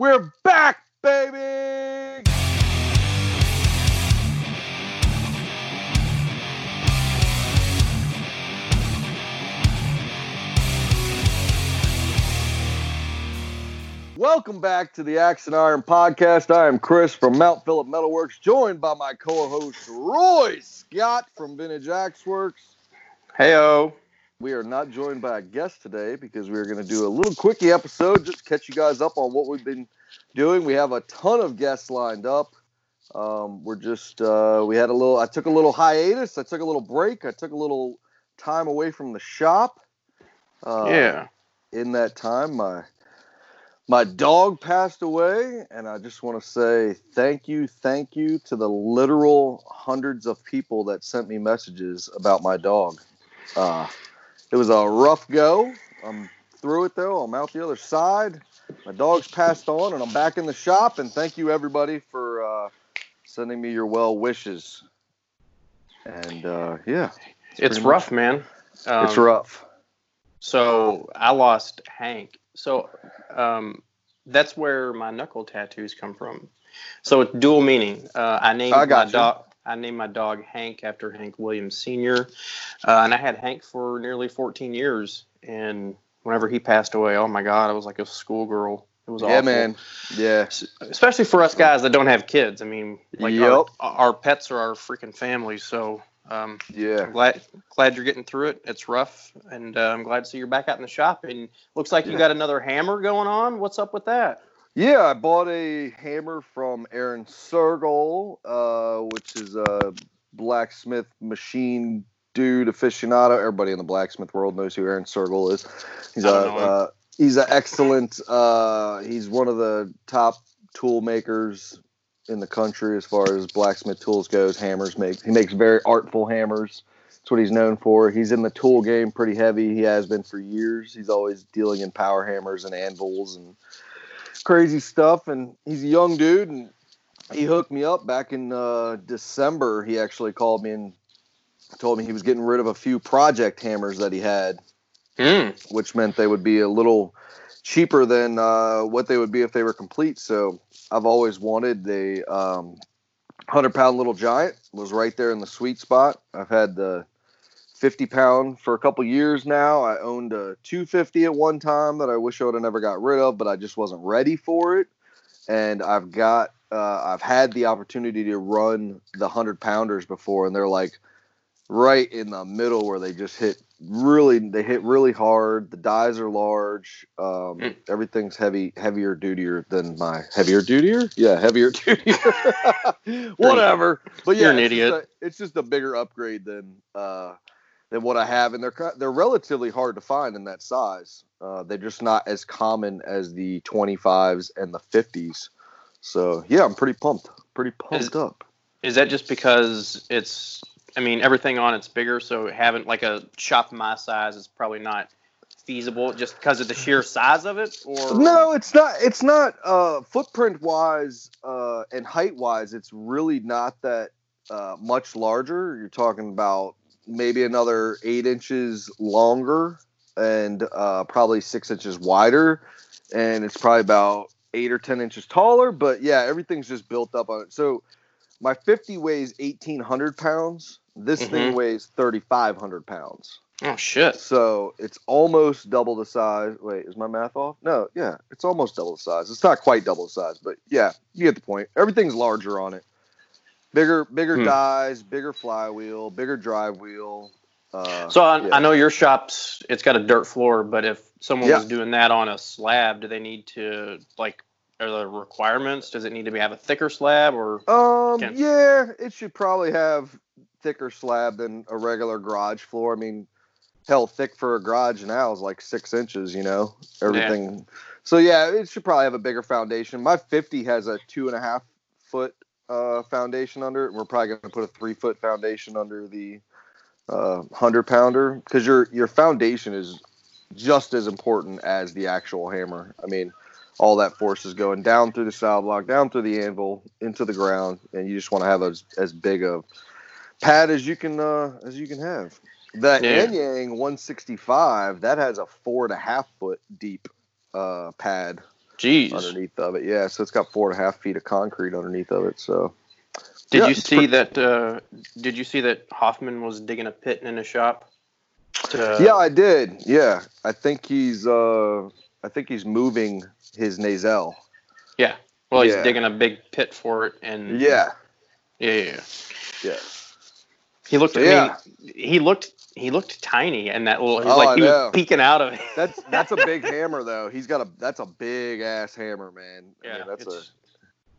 We're back, baby! Welcome back to the Axe and Iron Podcast. I am Chris from Mount Phillip Metalworks, joined by my co-host Roy Scott from Vintage Axe Works. Heyo. We are not joined by a guest today because we are going to do a little quickie episode just to catch you guys up on what we've been doing. We have a ton of guests lined up. Um, we're just uh, we had a little. I took a little hiatus. I took a little break. I took a little time away from the shop. Uh, yeah. In that time, my my dog passed away, and I just want to say thank you, thank you to the literal hundreds of people that sent me messages about my dog. Uh, it was a rough go. I'm through it though. I'm out the other side. My dog's passed on, and I'm back in the shop. And thank you everybody for uh, sending me your well wishes. And uh, yeah, It's rough, man. Um, it's rough. So I lost Hank. So um, that's where my knuckle tattoos come from. So it's dual meaning. Uh, I named I my dog. I named my dog Hank after Hank Williams Sr. Uh, and I had Hank for nearly 14 years. And whenever he passed away, oh my God, I was like a schoolgirl. It was Yeah, awful. man. Yeah. Especially for us guys that don't have kids. I mean, like Yep. our, our pets are our freaking family. So um, Yeah. I'm glad glad you're getting through it. It's rough, and uh, I'm glad to see you're back out in the shop. And looks like you got another hammer going on. What's up with that? Yeah, I bought a hammer from Aaron Sergel, uh, which is a blacksmith machine dude aficionado. Everybody in the blacksmith world knows who Aaron Sergel is. He's a I don't know him. uh, he's an excellent. Uh, he's one of the top tool makers in the country as far as blacksmith tools goes. Hammers make he makes very artful hammers. That's what he's known for. He's in the tool game pretty heavy. He has been for years. He's always dealing in power hammers and anvils and crazy stuff. And he's a young dude, and he hooked me up back in uh, December. He actually called me and told me he was getting rid of a few project hammers that he had, Mm. which meant they would be a little cheaper than uh, what they would be if they were complete. So I've always wanted the um, 100 pound little giant was right there in the sweet spot. I've had the 50 pound for a couple years now. I owned a 250 at one time that I wish I would have never got rid of, but I just wasn't ready for it. And I've got, uh, I've had the opportunity to run the 100 pounders before, and they're like right in the middle where they just hit really, they hit really hard. The dies are large. Um, Mm. Everything's heavy, heavier, dutier than my heavier, dutier. Yeah, heavier, dutier. Whatever. But yeah, You're an it's just idiot. a- it's just a bigger upgrade than uh, than what I have, and they're they're relatively hard to find in that size. Uh, they're just not as common as the 25s and the 50s. So yeah, I'm pretty pumped. Pretty pumped Is- up. Is that just because it's? I mean, everything on it's bigger, so having like a shop my size is probably not feasible, just because of the sheer size of it. Or No, it's not. It's not uh, footprint wise uh, and height wise. It's really not that uh, much larger. You're talking about maybe another eight inches longer and uh, probably six inches wider, and it's probably about eight or ten inches taller. But yeah, everything's just built up on it. So my 50 weighs 1,800 pounds. This thing Mhm. weighs 3,500 pounds. Oh shit! So it's almost double the size. Wait, is my math off? No, yeah, it's almost double the size. It's not quite double the size, but yeah, you get the point. Everything's larger on it. Bigger, bigger Hmm. dies, bigger flywheel, bigger drive wheel. Uh, So I, yeah. I know your shop's it's got a dirt floor, but if someone Yeah. was doing that on a slab, do they need to like? Are the requirements? Does it need to be have a thicker slab or? Um, Can- yeah, it should probably have thicker slab than a regular garage floor. I mean, hell, thick for a garage now is like six inches. You know, everything. So yeah, it should probably have a bigger foundation. My 50 has a two and a half foot uh, foundation under it. We're probably going to put a three foot foundation under the uh, hundred pounder because your your foundation is just as important as the actual hammer. I mean, all that force is going down through the saddle block, down through the anvil, into the ground, and you just want to have as, as big a pad as you can uh, as you can have. The Yeah. Anyang 165 that has a four and a half foot deep uh, pad. Jeez. underneath of it. Yeah, so it's got four and a half feet of concrete underneath of it. So Did Yeah, you see pre- that? Uh, did you see that Hoffman was digging a pit in his shop? To, yeah, I did. Yeah, I think he's uh, I think he's moving his Nazel. yeah. Well, he's Yeah. digging a big pit for it, and Yeah, yeah, yeah. yeah. yeah. He looked. So, I yeah. mean, he looked. He looked tiny, and that little. He's Oh, like I he know. was peeking out of it. That's that's a big hammer though. He's got a that's a big ass hammer, man. I yeah, mean, that's a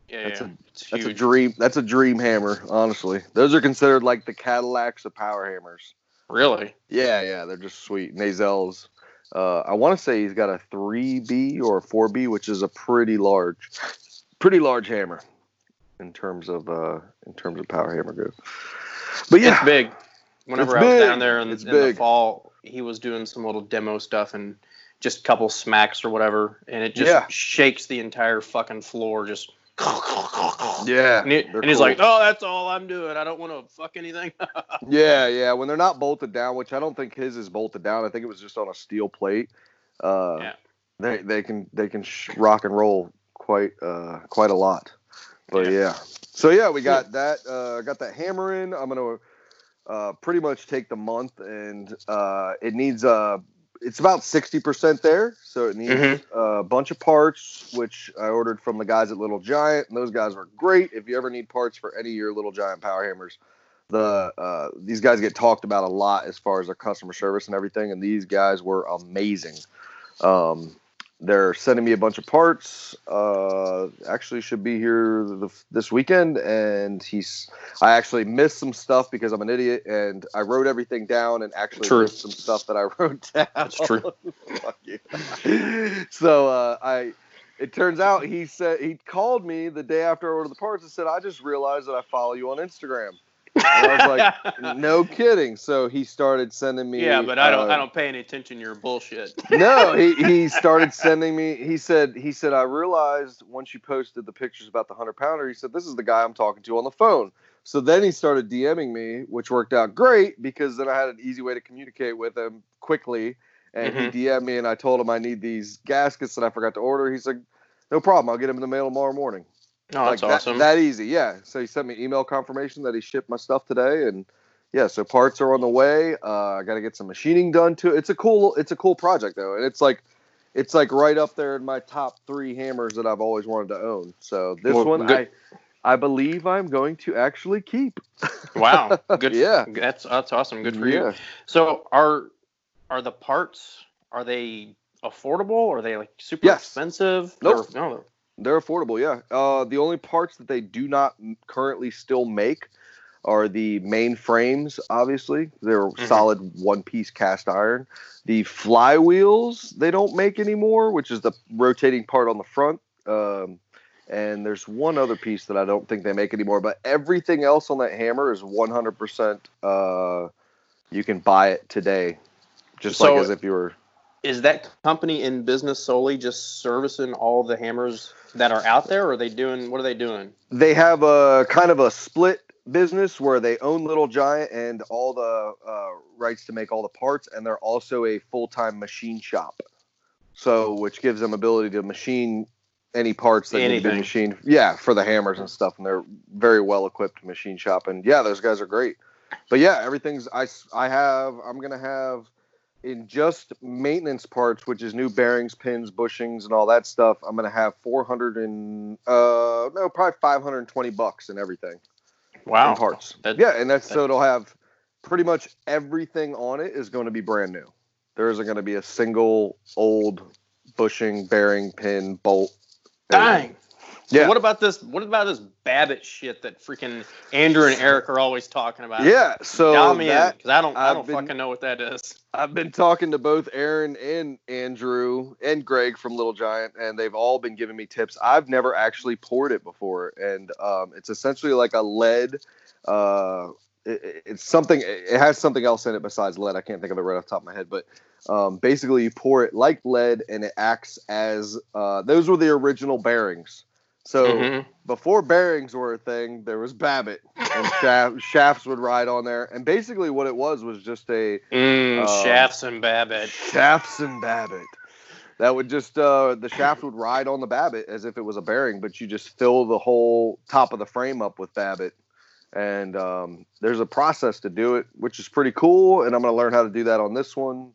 yeah, that's yeah. a- that's a dream. That's a dream hammer. Honestly, those are considered like the Cadillacs of power hammers. really. Yeah, yeah, they're just sweet. Nazels. Uh, I want to say he's got a 3B or a 4B, which is a pretty large, pretty large hammer in terms of uh, in terms of power hammer goes. But yeah, It's big. Whenever It's I was big. down there in, in the fall, he was doing some little demo stuff and just a couple smacks or whatever, and it just Yeah. shakes the entire fucking floor. Just yeah, and, he- and he's cool. like, "Oh, that's all I'm doing. I don't want to fuck anything." yeah, yeah. When they're not bolted down, which I don't think his is bolted down. I think it was just on a steel plate. Uh, Yeah. They they can they can sh- rock and roll quite uh quite a lot. But Yeah. yeah. So yeah, we got that uh got that hammer in. I'm gonna uh pretty much take the month and uh it needs uh it's about 60% there so it needs Mhm. a bunch of parts which i ordered from the guys at little giant and those guys were great if you ever need parts for any of your little giant power hammers the uh, these guys get talked about a lot as far as their customer service and everything and these guys were amazing um, they're sending me a bunch of parts uh, actually should be here the, this weekend and he's i actually missed some stuff because i'm an idiot and i wrote everything down and actually True. missed some stuff that i wrote down That's true. Fuck you. so uh, I, it turns out he said he called me the day after I ordered the parts and said, "I just realized that I follow you on Instagram." I was like, "No kidding." So he started sending me. yeah, but I don't. uh, I don't pay any attention to your bullshit. no, he, he started sending me. He said he said I realized once you posted the pictures about the hundred pounder. He said this is the guy I'm talking to on the phone. So then he started DMing me, which worked out great because then I had an easy way to communicate with him quickly. And Mhm. he DM'd me, and I told him I need these gaskets that I forgot to order. He said, "No problem, I'll get them in the mail tomorrow morning." Oh, that's like that, awesome. that easy, yeah. So he sent me email confirmation that he shipped my stuff today, and yeah, so parts are on the way. Uh, I got to get some machining done too. It's a cool, it's a cool project though, and it's like, it's like right up there in my top three hammers that I've always wanted to own. So this Well, one, good- I, I believe I'm going to actually keep. wow, good. Yeah. that's that's awesome. Good for you. So are are the parts are they affordable? Are they like super Yes. expensive? Nope. They're- no. They're affordable, yeah. Uh, the only parts that they do not currently still make are the main frames. Obviously, they're Mhm. solid one-piece cast iron. The flywheels they don't make anymore, which is the rotating part on the front. Um, and there's one other piece that I don't think they make anymore. But everything else on that hammer is 100%. Uh, you can buy it today, just So- like as if you were. Is that company in business solely just servicing all the hammers that are out there, or are they doing what are they doing? they have a kind of a split business where they own Little Giant and all the uh, rights to make all the parts, and they're also a full time machine shop. So, which gives them ability to machine any parts that need to be machined. Yeah, for the hammers and stuff, and they're very well equipped machine shop. And yeah, those guys are great. But yeah, everything's i i have I'm gonna have in just maintenance parts, which is new bearings, pins, bushings, and all that stuff, I'm gonna have 400 and uh no, probably 520 bucks and everything Wow, in parts. That- yeah, and that's so it'll have pretty much everything on it is going to be brand new. There isn't going to be a single old bushing, bearing, pin, bolt. Dang. So Yeah. what about this? What about this Babbitt shit that freaking Andrew and Eric are always talking about? Yeah, so Dial me in, that 'cause I don't. I I've don't been- fucking know what that is. I've been talking to both Aaron and Andrew and Greg from Little Giant, and they've all been giving me tips. I've never actually poured it before, and um, it's essentially like a lead. Uh, it, it's something. It has something else in it besides lead. I can't think of it right off the top of my head, but um, basically you pour it like lead, and it acts as uh, those were the original bearings. So Mhm. before bearings were a thing, there was Babbitt, and shaft, shafts would ride on there, and basically what it was was just a Mm, Um, Shafts and Babbitt. Shafts and Babbitt. that would just uh, the shaft would ride on the Babbitt as if it was a bearing, but you just fill the whole top of the frame up with Babbitt. And um, there's a process to do it, which is pretty cool. And I'm going to learn how to do that on this one.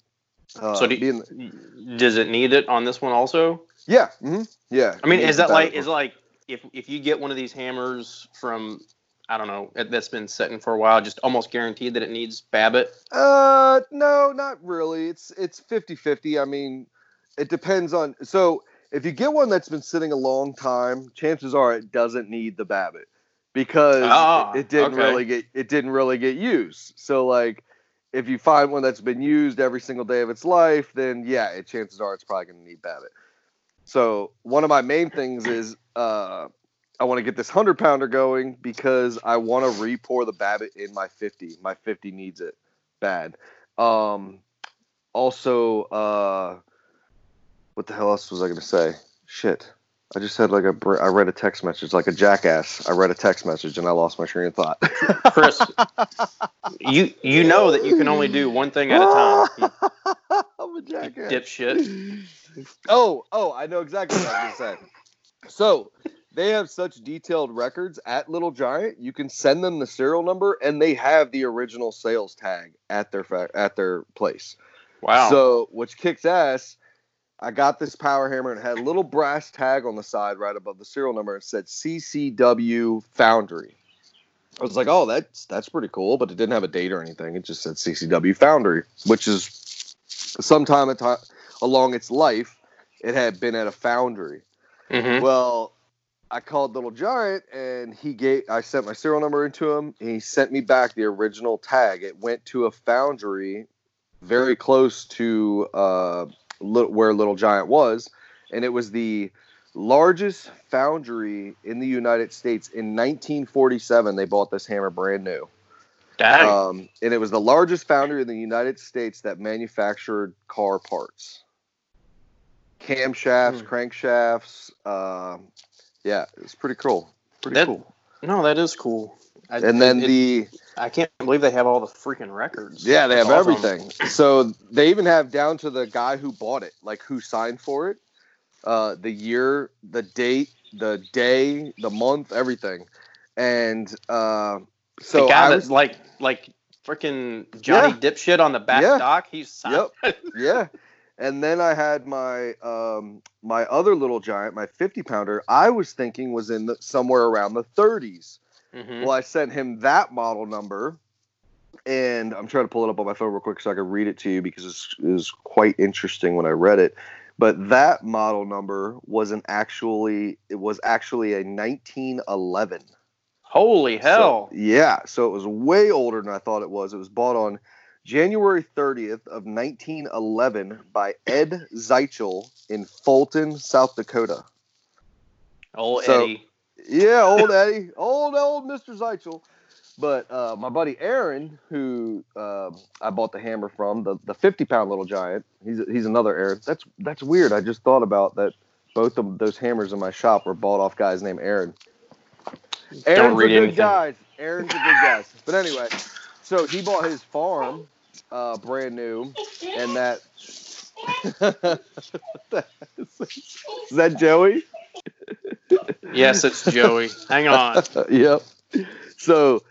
Uh, so do you, does it need it on this one also? Yeah. Mm-hmm. Yeah. I mean, is that like is like if if you get one of these hammers from I don't know that's been sitting for a while, just almost guaranteed that it needs Babbitt? Uh, no, not really. It's it's 50-50. I mean, it depends on. So if you get one that's been sitting a long time, chances are it doesn't need the Babbitt because oh, it, it, didn't okay. really get it didn't really get used. So like if you find one that's been used every single day of its life, then yeah, it, chances are it's probably going to need Babbitt. So one of my main things is uh, I want to get this hundred pounder going because I want to repour the Babbitt in my fifty. My fifty needs it bad. Um, also, uh, what the hell else was I going to say? Shit. I just had like a I read a text message like a jackass. I read a text message and I lost my train of thought. Chris, you you know that you can only do one thing at a time. I'm a jackass. Dipshit. Oh, oh, I know exactly what I was going to say. So, they have such detailed records at Little Giant. You can send them the serial number and they have the original sales tag at their fa- at their place. Wow. So, which kicks ass I got this power hammer and had a little brass tag on the side right above the serial number. It said CCW Foundry. I was like, oh, that's that's pretty cool, but it didn't have a date or anything. It just said CCW Foundry, which is sometime at time, along its life, it had been at a foundry. Mm-hmm. Well, I called Little Giant and he gave. I sent my serial number into him. And he sent me back the original tag. It went to a foundry very close to. Uh, where Little Giant was, and it was the largest foundry in the United States in 1947. They bought this hammer brand new. Dang. Um, and it was the largest foundry in the United States that manufactured car parts, camshafts, hmm. crankshafts. Uh, yeah, it's pretty cool. Pretty that, cool. No, that is cool. I, and then it, the I can't believe they have all the freaking records. Yeah, they have awesome. everything. So they even have down to the guy who bought it, like who signed for it, uh, the year, the date, the day, the month, everything. And uh, so the guy that's like like freaking Johnny yeah. Dipshit on the back yeah. dock. He's signed. Yep. yeah. And then I had my um, my other little giant, my 50 pounder. I was thinking was in the, somewhere around the 30s. Mm-hmm. Well, I sent him that model number, and I'm trying to pull it up on my phone real quick so I can read it to you because it's, it was quite interesting when I read it. But that model number wasn't actually it was actually a 1911. Holy hell! So, yeah, so it was way older than I thought it was. It was bought on January 30th of 1911 by Ed Zeichel in Fulton, South Dakota. Oh, so, Eddie. Yeah, old Eddie, old old Mr. Zeichel. But uh, my buddy Aaron, who uh, I bought the hammer from, the, the 50 pound little giant, he's he's another Aaron. That's that's weird. I just thought about that. Both of those hammers in my shop were bought off guys named Aaron. Aaron's a good anything. guys. Aaron's a good guys. But anyway, so he bought his farm uh, brand new, and that. is that Joey? yes, it's Joey. Hang on. yep. So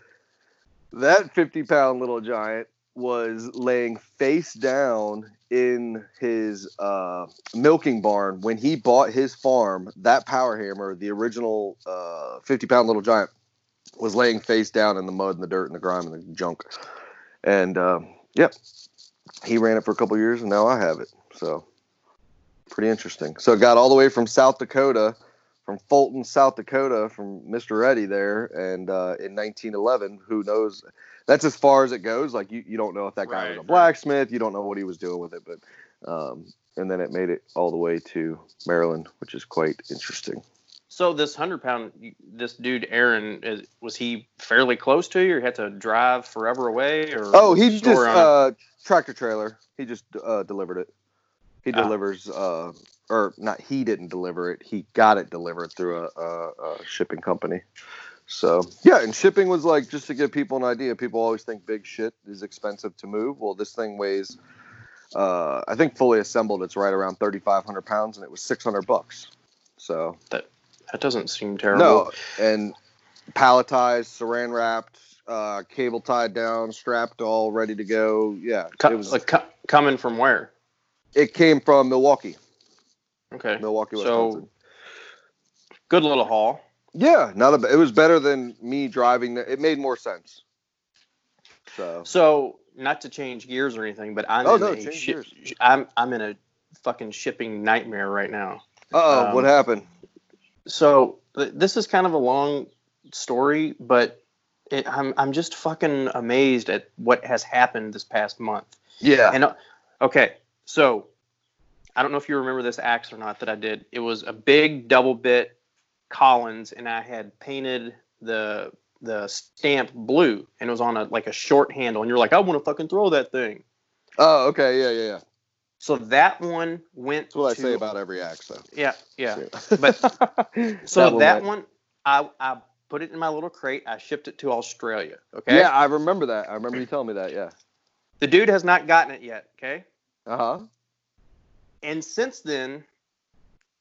that 50 pound little giant was laying face down in his uh, milking barn when he bought his farm. That power hammer, the original uh, 50 pound little giant, was laying face down in the mud and the dirt and the grime and the junk. And uh, yep, he ran it for a couple years and now I have it. So pretty interesting. So it got all the way from South Dakota from Fulton, South Dakota, from Mr. Eddie there, and uh, in 1911, who knows? That's as far as it goes. Like you, you don't know if that guy right, was a blacksmith. Right. You don't know what he was doing with it, but um, and then it made it all the way to Maryland, which is quite interesting. So this hundred pound, this dude Aaron, is, was he fairly close to you, or had to drive forever away, or oh, he just uh, tractor trailer. He just uh, delivered it. He ah. delivers uh, or not he didn't deliver it he got it delivered through a, a, a, shipping company so yeah and shipping was like just to give people an idea people always think big shit is expensive to move well this thing weighs Uh, I think fully assembled, it's right around 3,500 pounds, and it was 600 bucks. So that that doesn't seem terrible. No, and palletized, saran wrapped, uh, cable tied down, strapped, all ready to go. Yeah, Co- it was like co- coming from where? It came from Milwaukee. Okay, Milwaukee, Wisconsin. So, good little haul. Yeah, not a. It was better than me driving. It made more sense. So. So not to change gears or anything, but I'm oh, in no, a shi- I'm I'm in a fucking shipping nightmare right now. Oh, um, what happened? So th- this is kind of a long story, but it, I'm I'm just fucking amazed at what has happened this past month. Yeah. And uh, okay, so I don't know if you remember this axe or not that I did. It was a big double bit Collins, and I had painted the the stamp blue, and it was on a like a short handle, and you're like, I want to fucking throw that thing. Oh, okay, yeah, yeah, yeah. So that one went. That's what to, I say about every axe, though. Yeah, yeah. But so that, one, that one, I I put it in my little crate. I shipped it to Australia. Okay. Yeah, I remember that. I remember you telling me that. Yeah. The dude has not gotten it yet. Okay. Uh huh. And since then,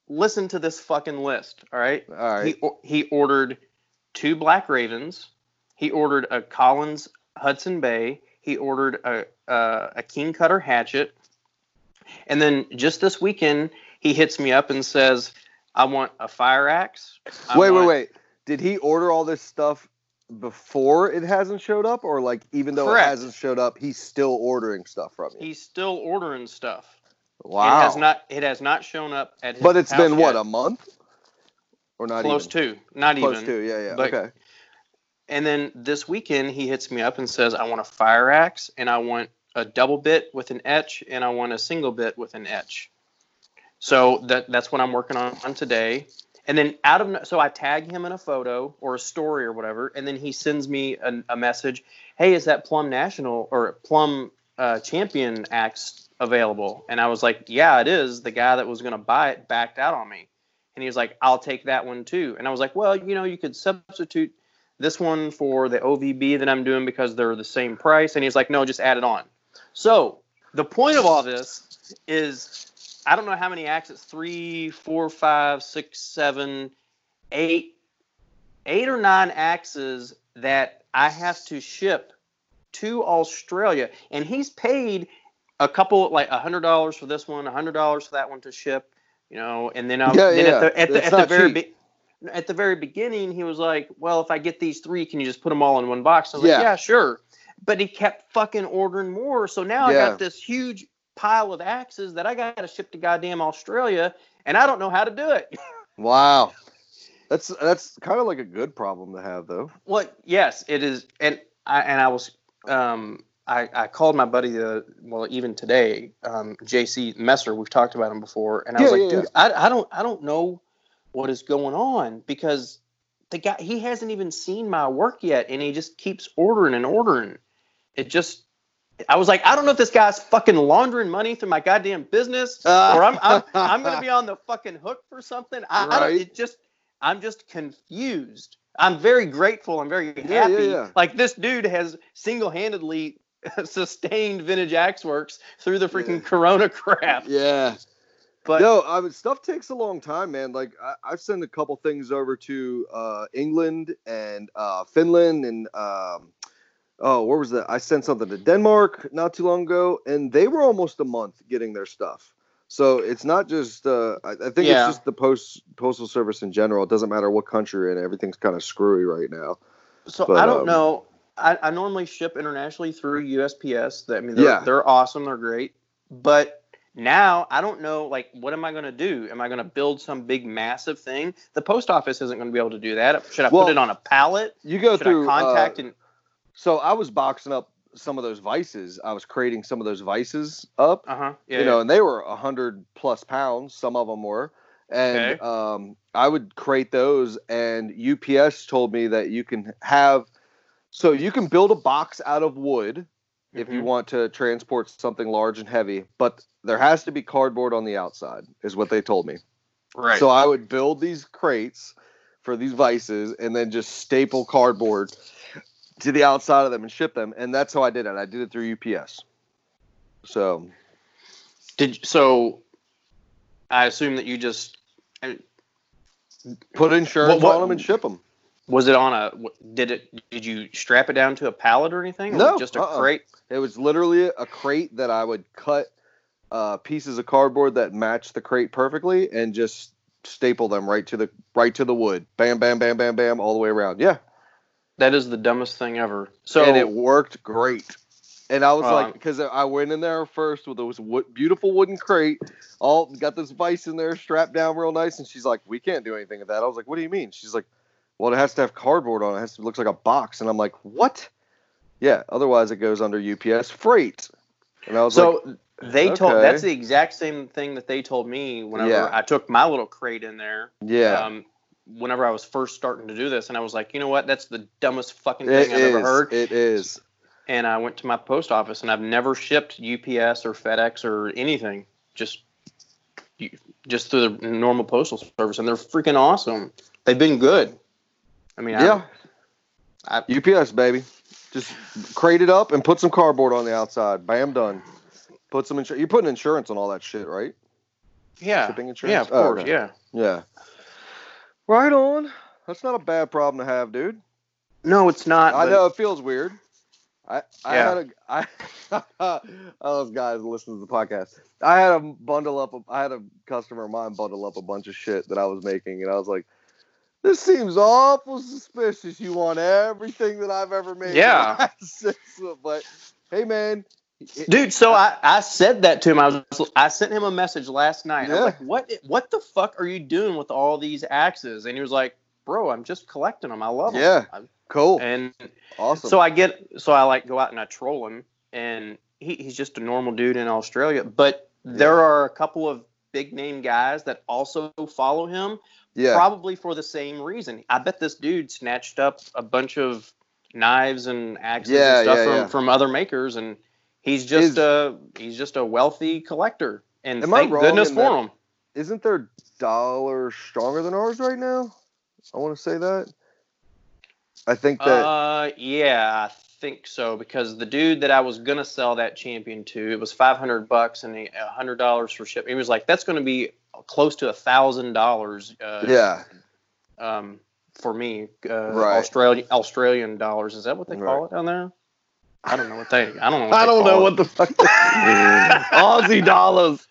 listen to this fucking list. All right. All right. He he ordered two Black Ravens. He ordered a Collins Hudson Bay. He ordered a a, a King Cutter hatchet. And then just this weekend, he hits me up and says, "I want a fire axe." I wait, want... wait, wait. Did he order all this stuff before it hasn't showed up, or like even though Correct. it hasn't showed up, he's still ordering stuff from you? He's still ordering stuff. Wow. It has not. It has not shown up at. his but it's been yet. what a month, or not close even? to, not close even. Close to. Yeah, yeah. But, okay. And then this weekend he hits me up and says, "I want a fire axe and I want a double bit with an etch and I want a single bit with an etch." So that that's what I'm working on, on today. And then out of so I tag him in a photo or a story or whatever, and then he sends me a, a message. Hey, is that Plumb National or Plumb uh, Champion axe available? And I was like, Yeah, it is. The guy that was going to buy it backed out on me, and he was like, I'll take that one too. And I was like, Well, you know, you could substitute this one for the OVB that I'm doing because they're the same price. And he's like, No, just add it on. So the point of all this is I don't know how many axes three, four, five, six, seven, eight, eight or nine axes that I have to ship to Australia. And he's paid a couple, like a hundred dollars for this one, a hundred dollars for that one to ship, you know, and then, I, yeah, then yeah. at the, at the, at the very be- at the very beginning, he was like, "Well, if I get these three, can you just put them all in one box?" I was Yeah. like, "Yeah, sure." But he kept fucking ordering more, so now I got this huge pile of axes that I got to ship to goddamn Australia, and I don't know how to do it. Wow. That's that's kind of like a good problem to have, though. well, yes, it is, and I and I was, um, I, I called my buddy the well even today, um, J.C. Messer. We've talked about him before, and I was like, yeah, dude, I, I don't I don't know what is going on because the guy he hasn't even seen my work yet, and he just keeps ordering and ordering. It just I was like, I don't know if this guy's fucking laundering money through my goddamn business, or I'm I'm, I'm gonna be on the fucking hook for something. I, I don't. Right. It just I'm just confused. I'm very grateful. I'm very happy. Yeah, yeah, yeah. Like this dude has single-handedly sustained Vintage Axe Works through the freaking Yeah. Corona crap. Yeah. But no, I mean stuff takes a long time, man. Like I, I've sent a couple things over to uh, England and uh, Finland and um, oh, where was that? I sent something to Denmark not too long ago, and they were almost a month getting their stuff. So it's not just uh, I, I think Yeah. it's just the post postal service in general. It doesn't matter what country you're in, everything's kind of screwy right now. So But, I don't um, know. I, I normally ship internationally through USPS. That- I mean, they're, Yeah. they're awesome. They're great. But now I don't know. Like, what am I going to do? Am I going to build some big, massive thing? The post office isn't going to be able to do that. Should I Well, put it on a pallet? You go Should through I contact uh, and So I was boxing up some of those vices. I was creating some of those vices up. uh huh? Yeah. you know, and they were a hundred plus pounds. Some of them were, and Okay. um, I would crate those. And UPS told me that you can have, so you can build a box out of wood if you Mhm. want to transport something large and heavy, but there has to be cardboard on the outside, is what they told me. right. So I would build these crates for these vices and then just staple cardboard to the outside of them and ship them. And that's how I did it. I did it through UPS. So Did so? I assume that you just I- Put insurance What- what- on them and ship them. Was it on a did it did you strap it down to a pallet or anything? Or was it No, just a uh-uh. crate. It was literally a crate that I would cut uh, pieces of cardboard that matched the crate perfectly and just staple them right to the right to the wood. Bam, bam, bam, bam, bam, all the way around. Yeah, That is the dumbest thing ever. So and it worked great. And I was Well, like, because I went in there first with this wood, beautiful wooden crate, all got this vise in there strapped down real nice, and she's like, "We can't do anything with that." I was like, "What do you mean?" She's like, "Well, it has to have cardboard on it. It has to looks like a box." And I'm like, "What?" Yeah, otherwise it goes under UPS freight. And I was like, so they told okay. that's the exact same thing that they told me whenever Yeah. I took my little crate in there. "Yeah, Um, whenever I was first starting to do this, and I was like, you know what? That's the dumbest fucking it thing I've ever heard. It is." and I went to my post office, and I've never shipped UPS or FedEx or anything. Just just through the normal postal service, and they're freaking awesome. They've been good. I mean, Yeah, I, I, UPS baby. Just crate it up and put some cardboard on the outside. Bam, done. Put some insurance. You're putting insurance on all that shit, right? yeah, Shipping insurance. yeah, of Oh, course, okay. yeah. Yeah. Right on. That's not a bad problem to have, dude. No, it's not. I but- know it feels weird. I I Yeah. had a I all those guys listen to the podcast. I had a bundle up. I had a customer of mine bundle up a bunch of shit that I was making, and I was like, "This seems awful suspicious. You want everything that I've ever made." Yeah. but hey, man. Dude, so I, I said that to him. I was I sent him a message last night. Yeah. I was like, "What what the fuck are you doing with all these axes?" And he was like, "Bro, I'm just collecting them. I love them." Yeah. Cool. And awesome. so I get so I like go out and I troll him, and he, he's just a normal dude in Australia. But there are a couple of big name guys that also follow him, yeah. probably for the same reason. I bet this dude snatched up a bunch of knives and axes Yeah, and stuff yeah, from, yeah. from other makers, and he's just Is- a he's just a wealthy collector. And thank goodness for that- him. Isn't their dollar stronger than ours right now? I want to say that. I think that. Uh, yeah, I think so because the dude that I was gonna sell that champion to, it was five hundred bucks and a hundred dollars for shipping. He was like, "That's gonna be close to a thousand dollars." uh, yeah. Um, for me, uh, Right. Australian Australian dollars. Is that what they call Right. it down there? I don't know what they. I don't know. What I they don't call know it. what the fuck. Aussie dollars.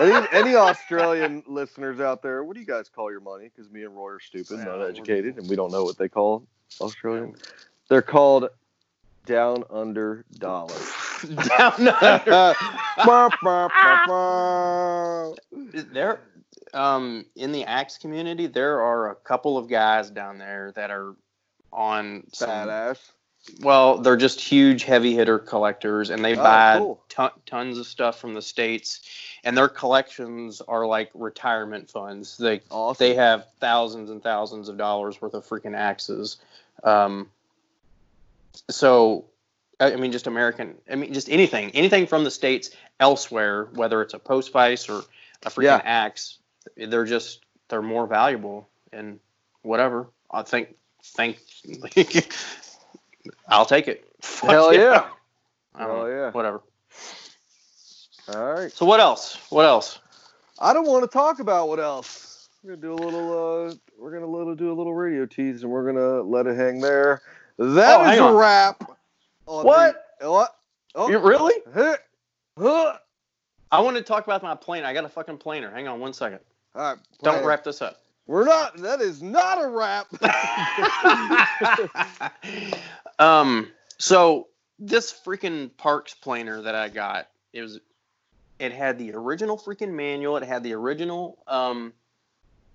Any, any Australian listeners out there, what do you guys call your money? Because me and Roy are stupid, Yeah, not educated, and we don't know what they call Australian. They're called down under dollars. Down under. There um in the axe community there are a couple of guys down there that are on some, Badass. well they're just huge heavy hitter collectors and they Oh, buy cool. ton, tons of stuff from the states and their collections are like retirement funds they Awesome. they have thousands and thousands of dollars worth of freaking axes um so I mean, just American. I mean, just anything, anything from the states elsewhere, whether it's a post vice or a freaking Yeah. axe, they're just they're more valuable and whatever. I think think I'll take it. Fuck Hell yeah. Don't Hell know, yeah. Whatever. All right. So what else? What else? I don't want to talk about what else. We're gonna do a little. Uh, we're gonna little do a little radio tease, and we're gonna let it hang there. That Oh, is a wrap. What? the- what? Oh, You really? huh, huh. I want to talk about my planer. I got a fucking planer. Hang on one second. All right. Don't wrap this up. We're not. That is not a wrap. um, so this freaking Parks planer that I got, it was, it had the original freaking manual. It had the original um,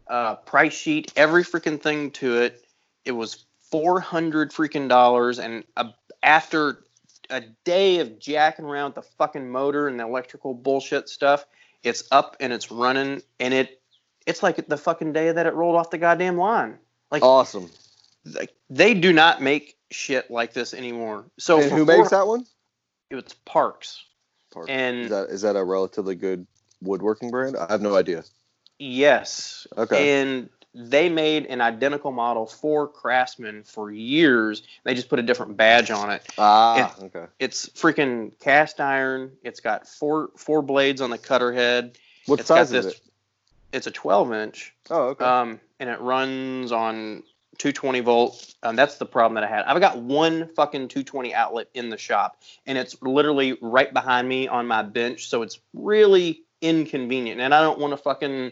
uh, price sheet, every freaking thing to it. It was four hundred freaking dollars, and uh, after a day of jacking around with the fucking motor and the electrical bullshit stuff, it's up and it's running, and it, it's like the fucking day that it rolled off the goddamn line. Like awesome. like they do not make shit like this anymore. So and who four- makes that one? It's Parks. Park. And is that is that a relatively good woodworking brand? I have no idea. yes. Okay. And they made an identical model for Craftsman for years. They just put a different badge on it. Ah, okay. It's freaking cast iron. It's got four four blades on the cutter head. What It's got size is it? It's a 12 inch, Oh, okay. um, and it runs on 220 volt. Um, that's the problem that I had. I've got one fucking 220 outlet in the shop, and it's literally right behind me on my bench, so it's really inconvenient. And I don't want to fucking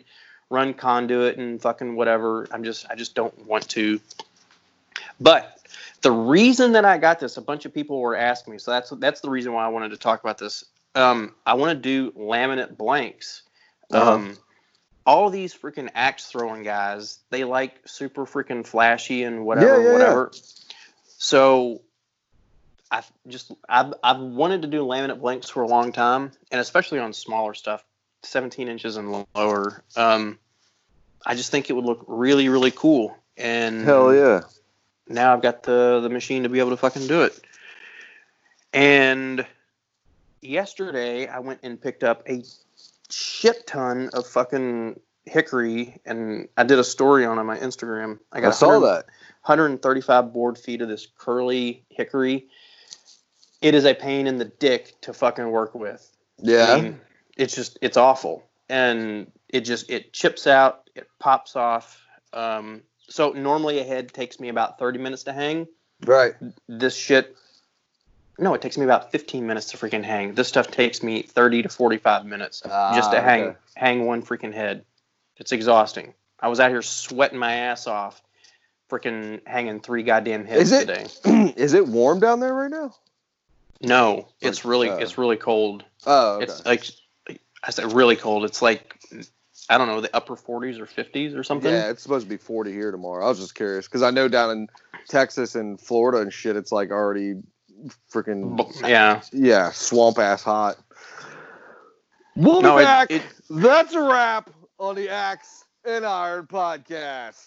run conduit and fucking whatever. I'm just, I just don't want to. But the reason that I got this, a bunch of people were asking me, so that's that's the reason why I wanted to talk about this. Um, I want to do laminate blanks. Uh-huh. Um, all these freaking axe throwing guys, they like super freaking flashy and whatever, Yeah, yeah, whatever. So I just I've, I've wanted to do laminate blanks for a long time, and especially on smaller stuff, 17 inches and lower. Um, I just think it would look really, really cool. And Hell yeah. now I've got the the machine to be able to fucking do it. And yesterday I went and picked up a shit ton of fucking hickory and I did a story on, it on my Instagram. I I, got saw that. 135 board feet of this curly hickory. It is a pain in the dick to fucking work with. Yeah. I mean, it's just it's awful, and it just it chips out, it pops off. Um, so normally a head takes me about 30 minutes to hang. right. This shit, no, it takes me about 15 minutes to freaking hang. This stuff takes me 30 to 45 minutes just to Ah, hang okay. hang one freaking head. It's exhausting. I was out here sweating my ass off, freaking hanging three goddamn heads Is it- today. is it warm down there right now? No, it's really uh, it's really cold. Oh, okay. It's like I said, really cold. It's like I don't know the upper 40s or 50s or something. yeah, it's supposed to be 40 here tomorrow. I was just curious because I know down in Texas and Florida and shit, it's like already freaking yeah. yeah, swamp ass hot. We'll be No, it- back. it- That's a wrap on the Axe and Iron podcast.